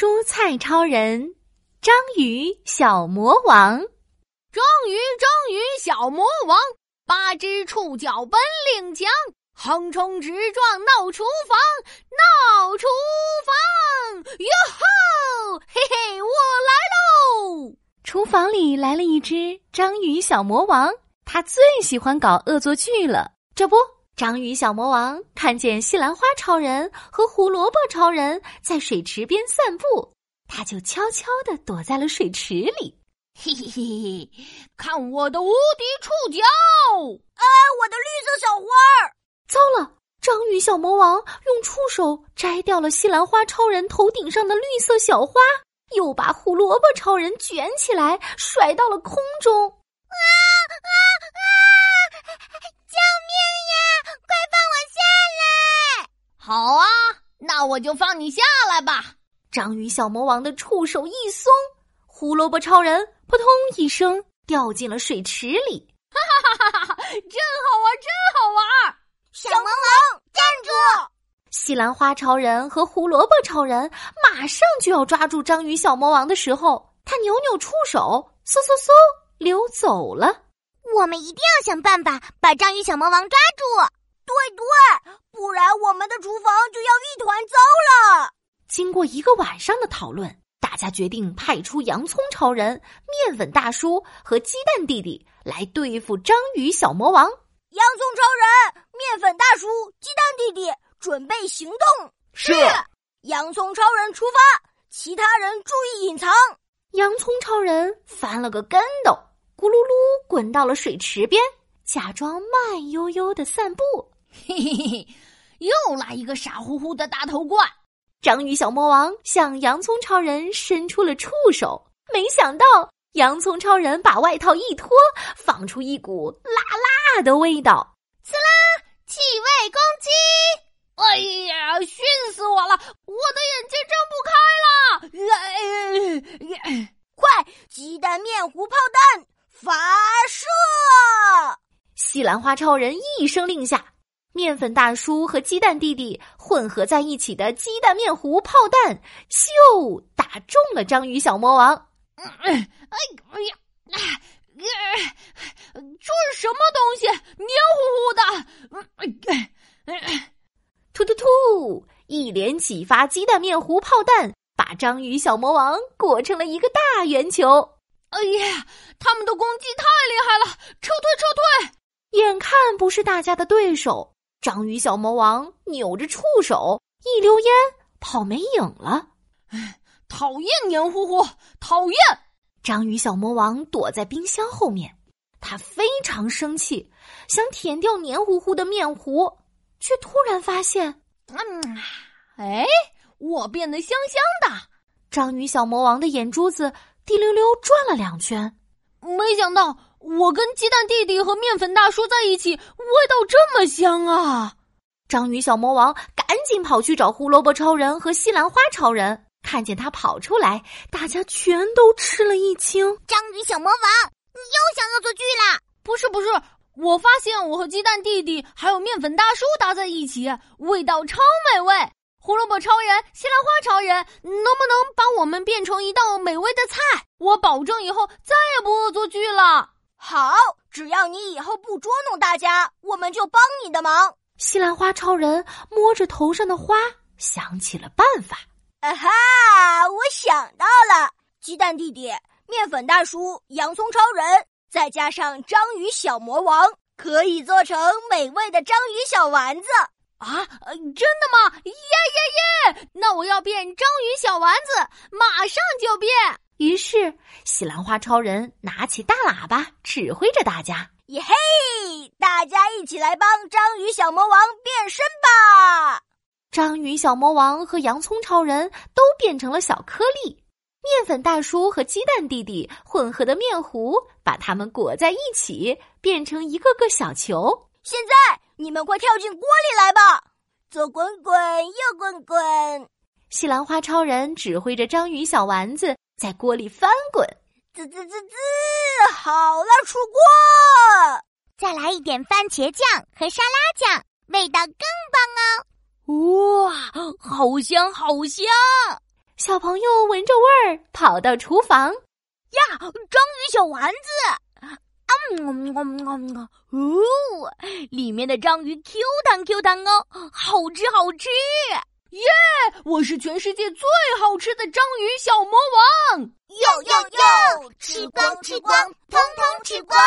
蔬菜超人，章鱼小魔王，章鱼章鱼小魔王，八只触角本领强，横冲直撞闹厨房，闹厨房，哟吼，嘿嘿，我来喽！厨房里来了一只章鱼小魔王，他最喜欢搞恶作剧了，这不。章鱼小魔王看见西兰花超人和胡萝卜超人在水池边散步，他就悄悄地躲在了水池里。嘿嘿嘿嘿，看我的无敌触角！哎，我的绿色小花儿！糟了，章鱼小魔王用触手摘掉了西兰花超人头顶上的绿色小花，又把胡萝卜超人卷起来甩到了空中。我就放你下来吧。章鱼小魔王的触手一松，胡萝卜超人扑通一声掉进了水池里。哈哈哈哈哈！真好玩，真好玩！小魔王站住！西兰花超人和胡萝卜超人马上就要抓住章鱼小魔王的时候，他扭扭触手，嗖嗖嗖溜走了。我们一定要想办法把章鱼小魔王抓住。对对，不然我们的厨房就要一团糟了。经过一个晚上的讨论，大家决定派出洋葱超人、面粉大叔和鸡蛋弟弟来对付章鱼小魔王。洋葱超人、面粉大叔、鸡蛋弟弟准备行动。是。洋葱超人出发，其他人注意隐藏。洋葱超人翻了个跟斗，咕噜噜滚到了水池边，假装慢悠悠的散步。嘿嘿嘿嘿，又来一个傻乎乎的大头怪！章鱼小魔王向洋葱超人伸出了触手，没想到洋葱超人把外套一脱，放出一股辣辣的味道。刺啦！气味攻击！哎呀，熏死我了！我的眼睛睁不开了！快，鸡蛋面糊炮弹发射！西兰花超人一声令下。面粉大叔和鸡蛋弟弟混合在一起的鸡蛋面糊炮弹，咻，打中了章鱼小魔王。哎呀，哎，这是什么东西？黏糊糊的。突突突！一连几发鸡蛋面糊炮弹，把章鱼小魔王裹成了一个大圆球。哎呀，他们的攻击太厉害了！撤退，撤退！眼看不是大家的对手。章鱼小魔王扭着触手，一溜烟跑没影了。讨厌黏糊糊，讨厌！章鱼小魔王躲在冰箱后面，他非常生气，想舔掉黏糊糊的面糊，却突然发现，嗯，哎，我变得香香的。章鱼小魔王的眼珠子滴溜溜转了两圈，没想到。我跟鸡蛋弟弟和面粉大叔在一起，味道这么香啊！章鱼小魔王赶紧跑去找胡萝卜超人和西兰花超人，看见他跑出来，大家全都吃了一惊。章鱼小魔王，你又想恶作剧啦？不是不是，我发现我和鸡蛋弟弟还有面粉大叔搭在一起，味道超美味。胡萝卜超人、西兰花超人，能不能把我们变成一道美味的菜？我保证以后再也不恶作剧了。好，只要你以后不捉弄大家，我们就帮你的忙。西兰花超人摸着头上的花，想起了办法。啊哈！我想到了，鸡蛋弟弟、面粉大叔、洋葱超人，再加上章鱼小魔王，可以做成美味的章鱼小丸子啊！真的吗？耶耶耶！那我要变章鱼小丸子，马上就变。于是，西兰花超人拿起大喇叭，指挥着大家：“耶嘿，大家一起来帮章鱼小魔王变身吧！”章鱼小魔王和洋葱超人都变成了小颗粒，面粉大叔和鸡蛋弟弟混合的面糊把它们裹在一起，变成一个个小球。现在，你们快跳进锅里来吧！左滚滚，右滚滚。西兰花超人指挥着章鱼小丸子。在锅里翻滚，滋滋滋滋，好了，出锅！再来一点番茄酱和沙拉酱，味道更棒哦！哇，好香，好香！小朋友闻着味儿跑到厨房，呀，章鱼小丸子，啊，嗯嗯嗯哦，里面的章鱼 Q 弹 Q 弹哦，好吃好吃。耶！我是全世界最好吃的章鱼小魔王！哟哟哟！吃光吃光，通通吃光！